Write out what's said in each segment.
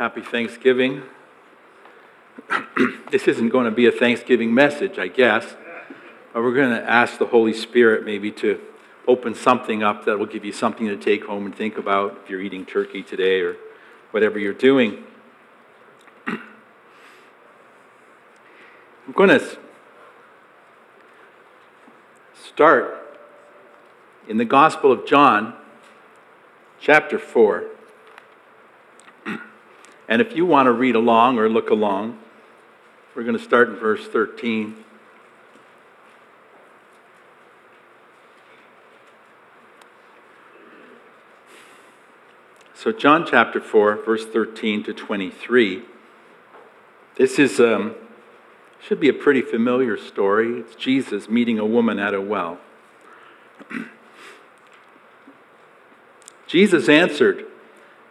Happy Thanksgiving. this isn't going to be a Thanksgiving message, I guess, but we're going to ask the Holy Spirit maybe to open something up that will give you something to take home and think about if you're eating turkey today or whatever you're doing. I'm going to start in the Gospel of John, chapter 4. And if you want to read along or look along, we're going to start in verse 13. So, John chapter 4, verse 13 to 23. This is, um, should be a pretty familiar story. It's Jesus meeting a woman at a well. Jesus answered,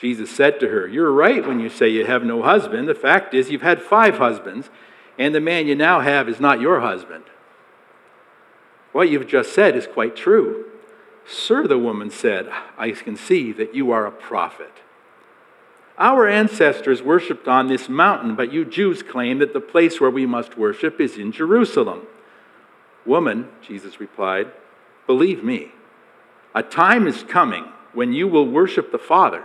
Jesus said to her, You're right when you say you have no husband. The fact is, you've had five husbands, and the man you now have is not your husband. What you've just said is quite true. Sir, the woman said, I can see that you are a prophet. Our ancestors worshipped on this mountain, but you Jews claim that the place where we must worship is in Jerusalem. Woman, Jesus replied, believe me, a time is coming when you will worship the Father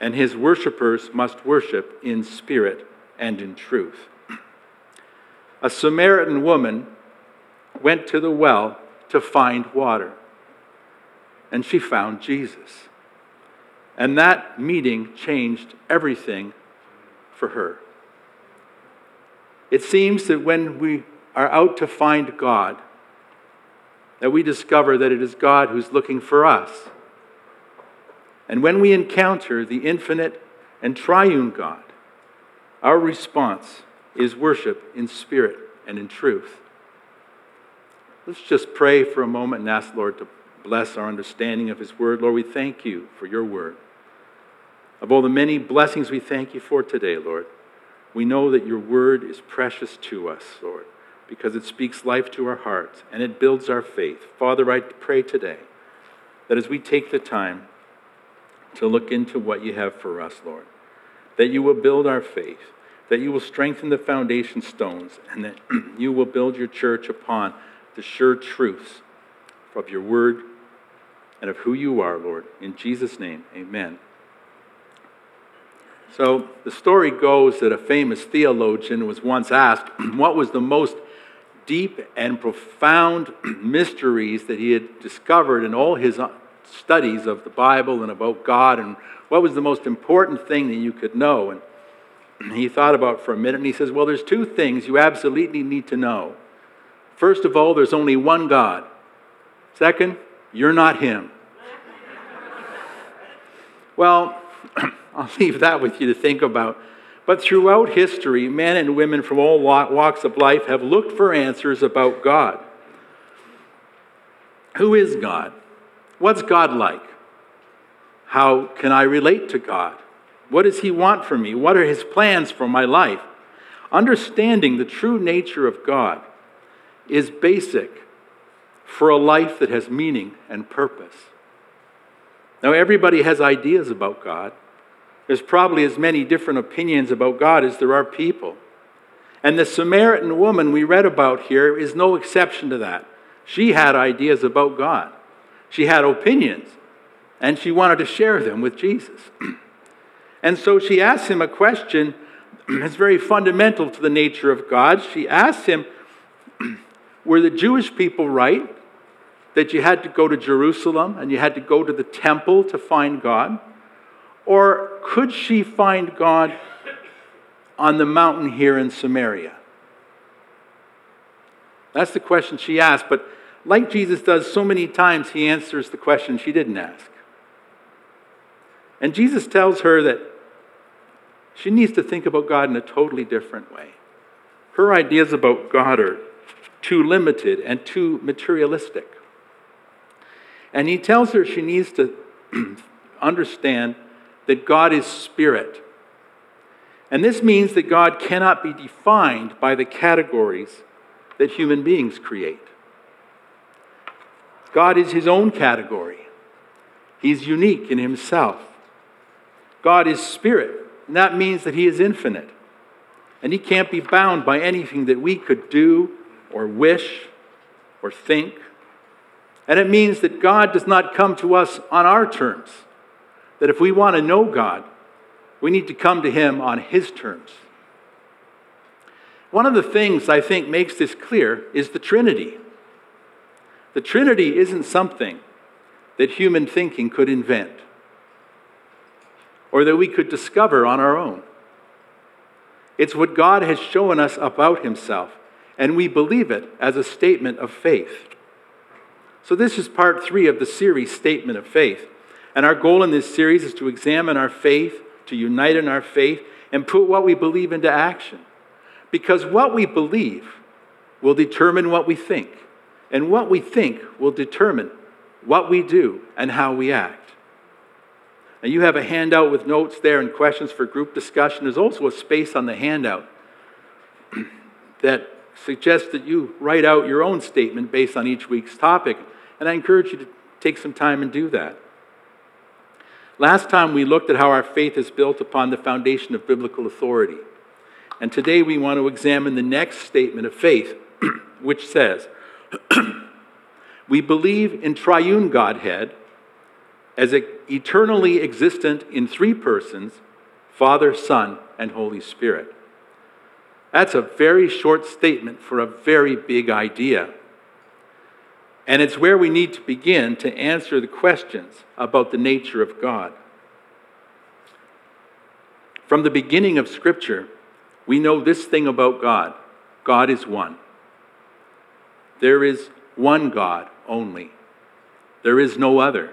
and his worshippers must worship in spirit and in truth. A Samaritan woman went to the well to find water, and she found Jesus. And that meeting changed everything for her. It seems that when we are out to find God, that we discover that it is God who's looking for us and when we encounter the infinite and triune God, our response is worship in spirit and in truth. Let's just pray for a moment and ask Lord to bless our understanding of His Word. Lord, we thank you for your Word. Of all the many blessings we thank you for today, Lord, we know that your Word is precious to us, Lord, because it speaks life to our hearts and it builds our faith. Father, I pray today that as we take the time to look into what you have for us, Lord. That you will build our faith, that you will strengthen the foundation stones, and that you will build your church upon the sure truths of your word and of who you are, Lord. In Jesus' name, amen. So the story goes that a famous theologian was once asked what was the most deep and profound mysteries that he had discovered in all his studies of the Bible and about God and what was the most important thing that you could know. And he thought about for a minute and he says, Well, there's two things you absolutely need to know. First of all, there's only one God. Second, you're not Him. well, I'll leave that with you to think about. But throughout history, men and women from all walks of life have looked for answers about God. Who is God? What's God like? How can I relate to God? What does He want from me? What are His plans for my life? Understanding the true nature of God is basic for a life that has meaning and purpose. Now, everybody has ideas about God. There's probably as many different opinions about God as there are people. And the Samaritan woman we read about here is no exception to that. She had ideas about God. She had opinions, and she wanted to share them with Jesus. And so she asked him a question that's very fundamental to the nature of God. She asked him, Were the Jewish people right that you had to go to Jerusalem and you had to go to the temple to find God? Or could she find God on the mountain here in Samaria? That's the question she asked, but like Jesus does so many times, he answers the question she didn't ask. And Jesus tells her that she needs to think about God in a totally different way. Her ideas about God are too limited and too materialistic. And he tells her she needs to understand that God is spirit. And this means that God cannot be defined by the categories that human beings create. God is his own category, he's unique in himself. God is spirit, and that means that he is infinite. And he can't be bound by anything that we could do or wish or think. And it means that God does not come to us on our terms. That if we want to know God, we need to come to Him on His terms. One of the things I think makes this clear is the Trinity. The Trinity isn't something that human thinking could invent or that we could discover on our own. It's what God has shown us about Himself, and we believe it as a statement of faith. So, this is part three of the series, Statement of Faith. And our goal in this series is to examine our faith, to unite in our faith, and put what we believe into action. Because what we believe will determine what we think, and what we think will determine what we do and how we act. And you have a handout with notes there and questions for group discussion. There's also a space on the handout that suggests that you write out your own statement based on each week's topic. And I encourage you to take some time and do that. Last time we looked at how our faith is built upon the foundation of biblical authority. And today we want to examine the next statement of faith, which says, We believe in triune Godhead as eternally existent in three persons Father, Son, and Holy Spirit. That's a very short statement for a very big idea. And it's where we need to begin to answer the questions about the nature of God. From the beginning of Scripture, we know this thing about God God is one. There is one God only, there is no other.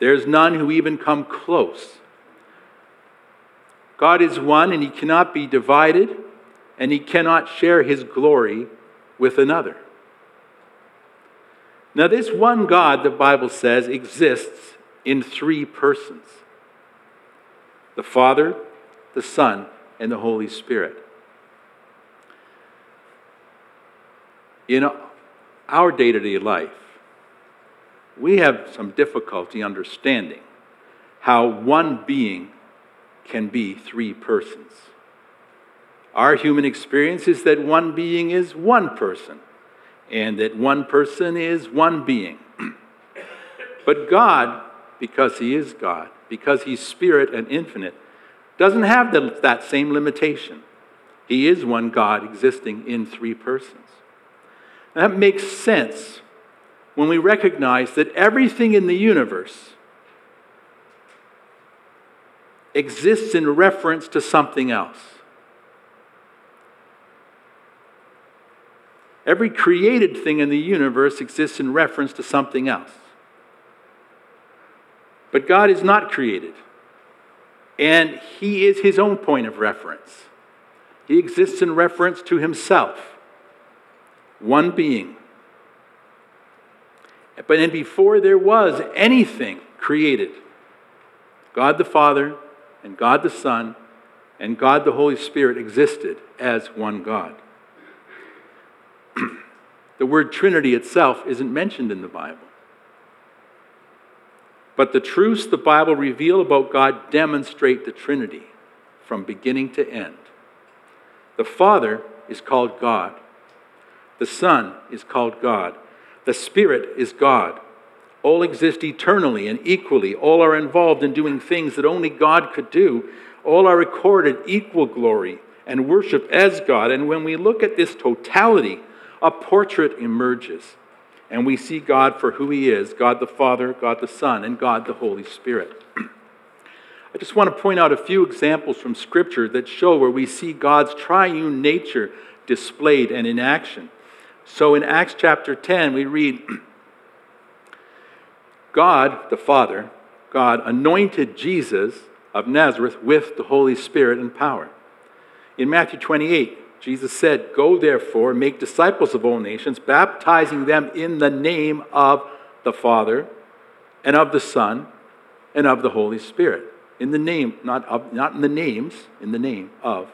There's none who even come close. God is one, and he cannot be divided, and he cannot share his glory with another. Now, this one God, the Bible says, exists in three persons the Father, the Son, and the Holy Spirit. In our day to day life, we have some difficulty understanding how one being can be three persons. Our human experience is that one being is one person and that one person is one being. but God, because He is God, because He's spirit and infinite, doesn't have the, that same limitation. He is one God existing in three persons. That makes sense when we recognize that everything in the universe exists in reference to something else. Every created thing in the universe exists in reference to something else. But God is not created, and He is His own point of reference. He exists in reference to Himself, one being. But then, before there was anything created, God the Father and God the Son and God the Holy Spirit existed as one God. the word Trinity itself isn't mentioned in the Bible. But the truths the Bible reveal about God demonstrate the Trinity from beginning to end. The Father is called God. The Son is called God. The Spirit is God. All exist eternally and equally. All are involved in doing things that only God could do. All are recorded equal glory and worship as God. And when we look at this totality, a portrait emerges. And we see God for who He is God the Father, God the Son, and God the Holy Spirit. I just want to point out a few examples from Scripture that show where we see God's triune nature displayed and in action. So in Acts chapter 10, we read God, the Father, God anointed Jesus of Nazareth with the Holy Spirit and power. In Matthew 28, Jesus said, Go therefore, make disciples of all nations, baptizing them in the name of the Father and of the Son and of the Holy Spirit. In the name, not, of, not in the names, in the name of.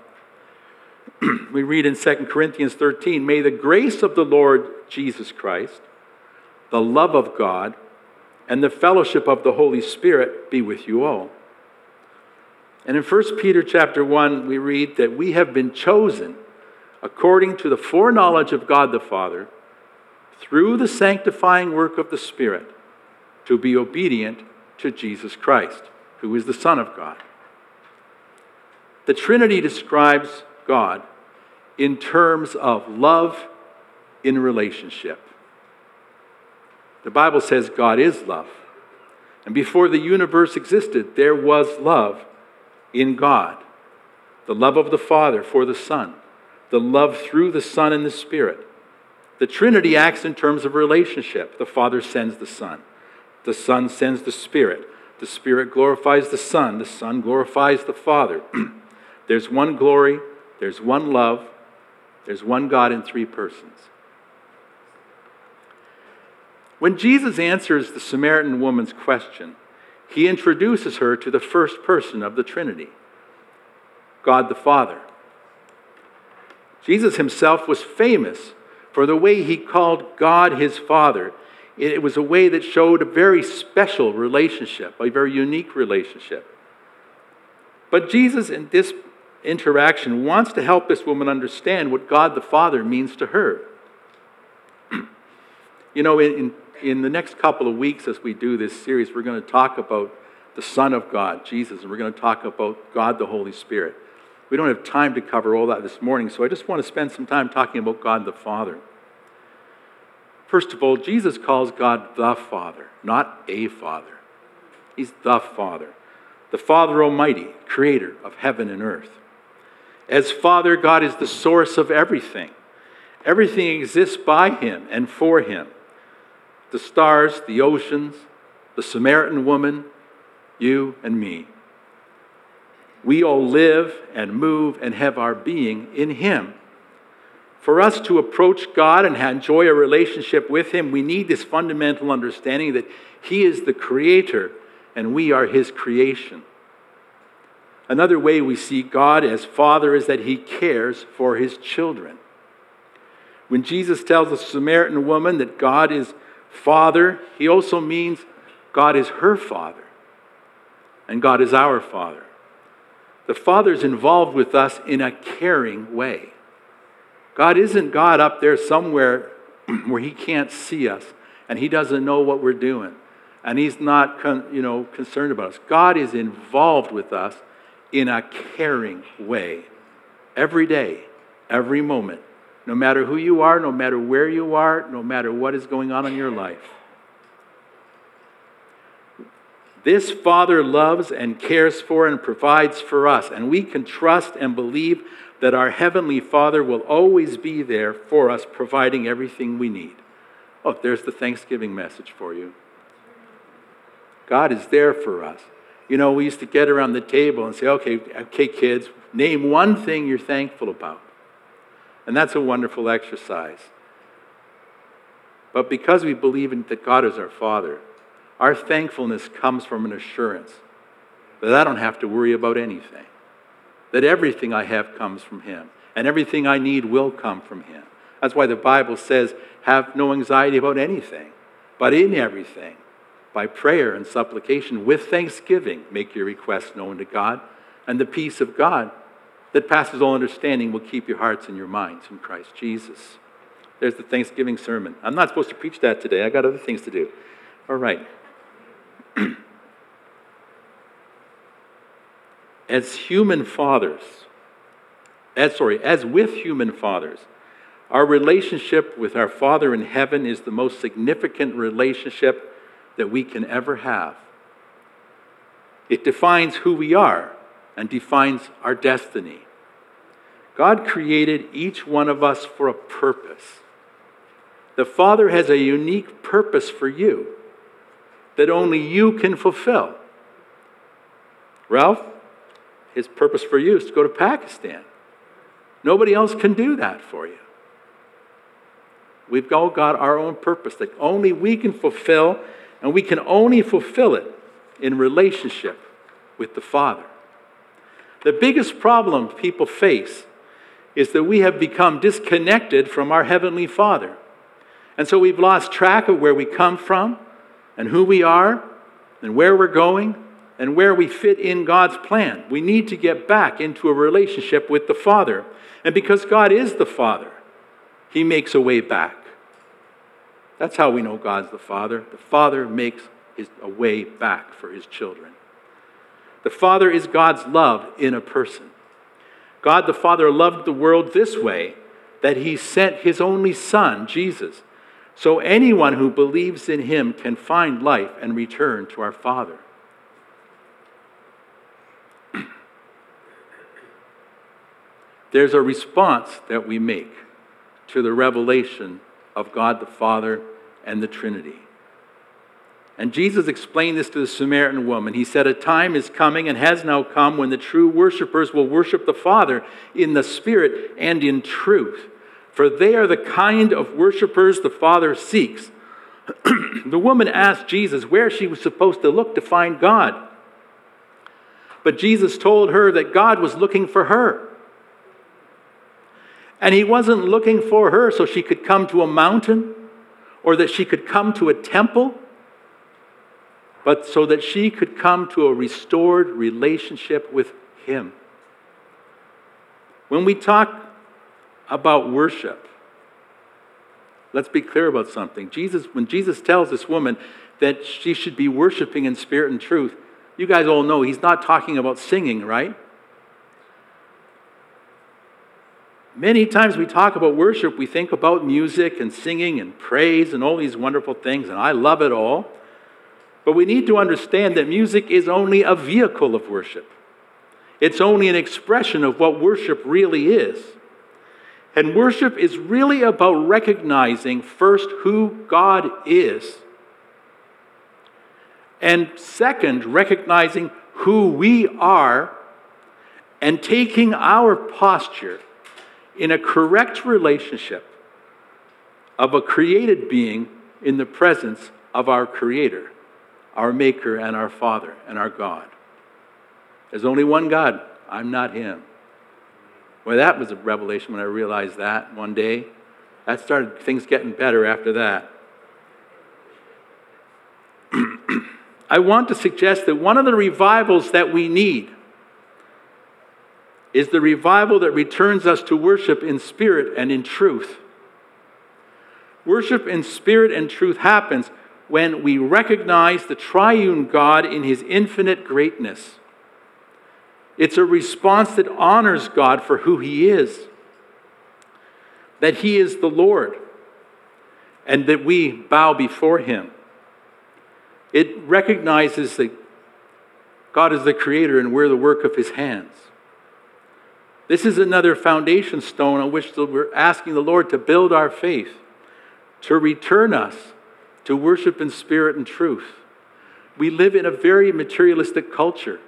we read in 2 Corinthians 13, May the grace of the Lord Jesus Christ, the love of God, and the fellowship of the Holy Spirit be with you all. And in 1 Peter chapter 1, we read that we have been chosen according to the foreknowledge of God the Father through the sanctifying work of the Spirit to be obedient to Jesus Christ, who is the Son of God. The Trinity describes God in terms of love in relationship. The Bible says God is love. And before the universe existed, there was love in God the love of the Father for the Son, the love through the Son and the Spirit. The Trinity acts in terms of relationship. The Father sends the Son, the Son sends the Spirit. The Spirit glorifies the Son, the Son glorifies the Father. there's one glory, there's one love, there's one God in three persons. When Jesus answers the Samaritan woman's question, he introduces her to the first person of the Trinity God the Father. Jesus himself was famous for the way he called God his Father. It was a way that showed a very special relationship, a very unique relationship. But Jesus, in this interaction, wants to help this woman understand what God the Father means to her. you know, in, in the next couple of weeks, as we do this series, we're going to talk about the Son of God, Jesus, and we're going to talk about God the Holy Spirit. We don't have time to cover all that this morning, so I just want to spend some time talking about God the Father. First of all, Jesus calls God the Father, not a Father. He's the Father, the Father Almighty, creator of heaven and earth. As Father, God is the source of everything. Everything exists by Him and for Him the stars, the oceans, the Samaritan woman, you and me. We all live and move and have our being in Him. For us to approach God and enjoy a relationship with Him, we need this fundamental understanding that He is the Creator and we are His creation. Another way we see God as Father is that He cares for His children. When Jesus tells the Samaritan woman that God is Father, he also means God is her Father, and God is our Father. The Father is involved with us in a caring way. God isn't God up there somewhere where he can't see us and he doesn't know what we're doing and he's not you know concerned about us. God is involved with us in a caring way every day, every moment no matter who you are, no matter where you are, no matter what is going on in your life. This Father loves and cares for and provides for us, and we can trust and believe that our Heavenly Father will always be there for us, providing everything we need. Oh, there's the Thanksgiving message for you. God is there for us. You know, we used to get around the table and say, okay, okay, kids, name one thing you're thankful about. And that's a wonderful exercise. But because we believe in, that God is our Father, our thankfulness comes from an assurance that I don't have to worry about anything, that everything I have comes from Him, and everything I need will come from Him. That's why the Bible says, have no anxiety about anything, but in everything, by prayer and supplication, with thanksgiving, make your requests known to God, and the peace of God that passes all understanding will keep your hearts and your minds in Christ Jesus. There's the Thanksgiving sermon. I'm not supposed to preach that today. I got other things to do. All right. as human fathers, as sorry, as with human fathers, our relationship with our Father in heaven is the most significant relationship that we can ever have. It defines who we are and defines our destiny. God created each one of us for a purpose. The Father has a unique purpose for you that only you can fulfill. Ralph, his purpose for you is to go to Pakistan. Nobody else can do that for you. We've all got our own purpose that only we can fulfill, and we can only fulfill it in relationship with the Father. The biggest problem people face is that we have become disconnected from our Heavenly Father. And so we've lost track of where we come from and who we are and where we're going and where we fit in God's plan. We need to get back into a relationship with the Father. And because God is the Father, He makes a way back. That's how we know God's the Father. The Father makes his, a way back for His children. The Father is God's love in a person. God the Father loved the world this way that He sent His only Son, Jesus so anyone who believes in him can find life and return to our Father. There's a response that we make to the revelation of God the Father and the Trinity. And Jesus explained this to the Samaritan woman. He said, A time is coming and has now come when the true worshipers will worship the Father in the Spirit and in truth for they are the kind of worshipers the Father seeks. the woman asked Jesus where she was supposed to look to find God. But Jesus told her that God was looking for her. And he wasn't looking for her so she could come to a mountain or that she could come to a temple, but so that she could come to a restored relationship with him. When we talk about worship. Let's be clear about something. Jesus, when Jesus tells this woman that she should be worshiping in spirit and truth, you guys all know he's not talking about singing, right? Many times we talk about worship, we think about music and singing and praise and all these wonderful things, and I love it all. But we need to understand that music is only a vehicle of worship. It's only an expression of what worship really is. And worship is really about recognizing first who God is, and second, recognizing who we are and taking our posture in a correct relationship of a created being in the presence of our Creator, our Maker, and our Father, and our God. There's only one God. I'm not Him. Well, that was a revelation when I realized that one day. That started things getting better after that. I want to suggest that one of the revivals that we need is the revival that returns us to worship in spirit and in truth. Worship in spirit and truth happens when we recognize the triune God in his infinite greatness. It's a response that honors God for who He is, that He is the Lord, and that we bow before Him. It recognizes that God is the Creator and we're the work of His hands. This is another foundation stone on which we're asking the Lord to build our faith, to return us to worship in spirit and truth. We live in a very materialistic culture.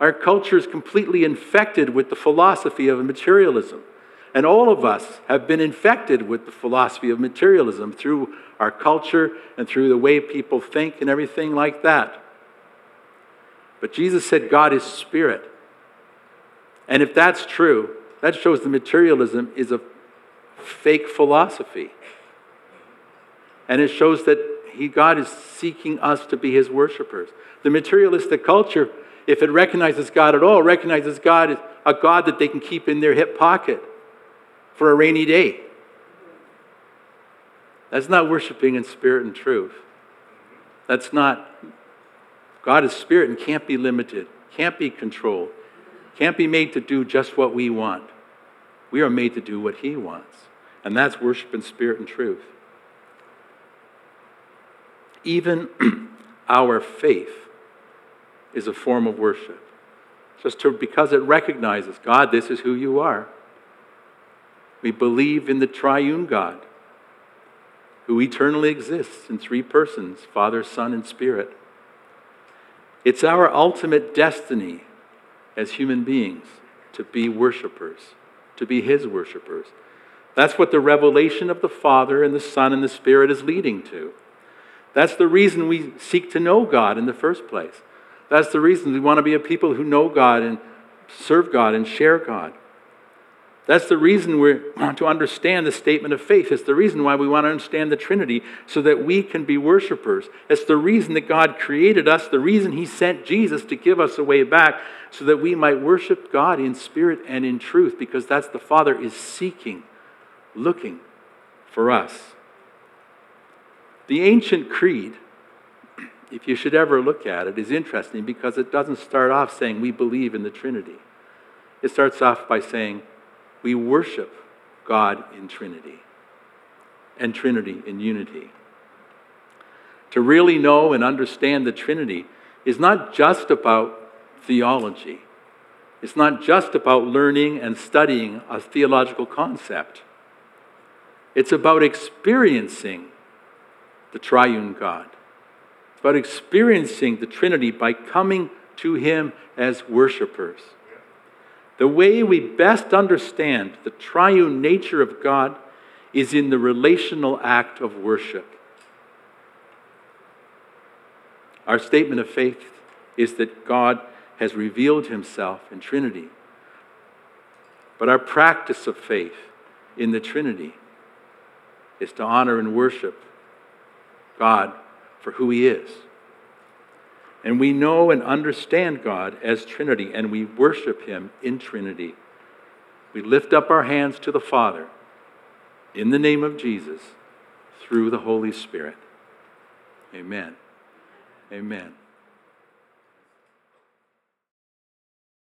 Our culture is completely infected with the philosophy of materialism. And all of us have been infected with the philosophy of materialism through our culture and through the way people think and everything like that. But Jesus said God is spirit. And if that's true, that shows the materialism is a fake philosophy. And it shows that he, God is seeking us to be his worshipers. The materialistic culture if it recognizes God at all, recognizes God as a God that they can keep in their hip pocket for a rainy day. That's not worshiping in spirit and truth. That's not, God is spirit and can't be limited, can't be controlled, can't be made to do just what we want. We are made to do what He wants. And that's worship in spirit and truth. Even our faith is a form of worship. Just to, because it recognizes, God, this is who you are. We believe in the triune God who eternally exists in three persons Father, Son, and Spirit. It's our ultimate destiny as human beings to be worshipers, to be His worshipers. That's what the revelation of the Father and the Son and the Spirit is leading to. That's the reason we seek to know God in the first place. That's the reason we want to be a people who know God and serve God and share God. That's the reason we want to understand the statement of faith. It's the reason why we want to understand the Trinity so that we can be worshipers. It's the reason that God created us, the reason He sent Jesus to give us a way back so that we might worship God in spirit and in truth because that's the Father is seeking, looking for us. The ancient creed, if you should ever look at it, is interesting because it doesn't start off saying we believe in the Trinity. It starts off by saying, we worship God in Trinity and Trinity in unity. To really know and understand the Trinity is not just about theology. It's not just about learning and studying a theological concept. It's about experiencing the triune God. It's about experiencing the Trinity by coming to Him as worshipers. The way we best understand the triune nature of God is in the relational act of worship. Our statement of faith is that God has revealed himself in Trinity. But our practice of faith in the Trinity is to honor and worship God for who he is. And we know and understand God as Trinity, and we worship Him in Trinity. We lift up our hands to the Father in the name of Jesus through the Holy Spirit. Amen. Amen.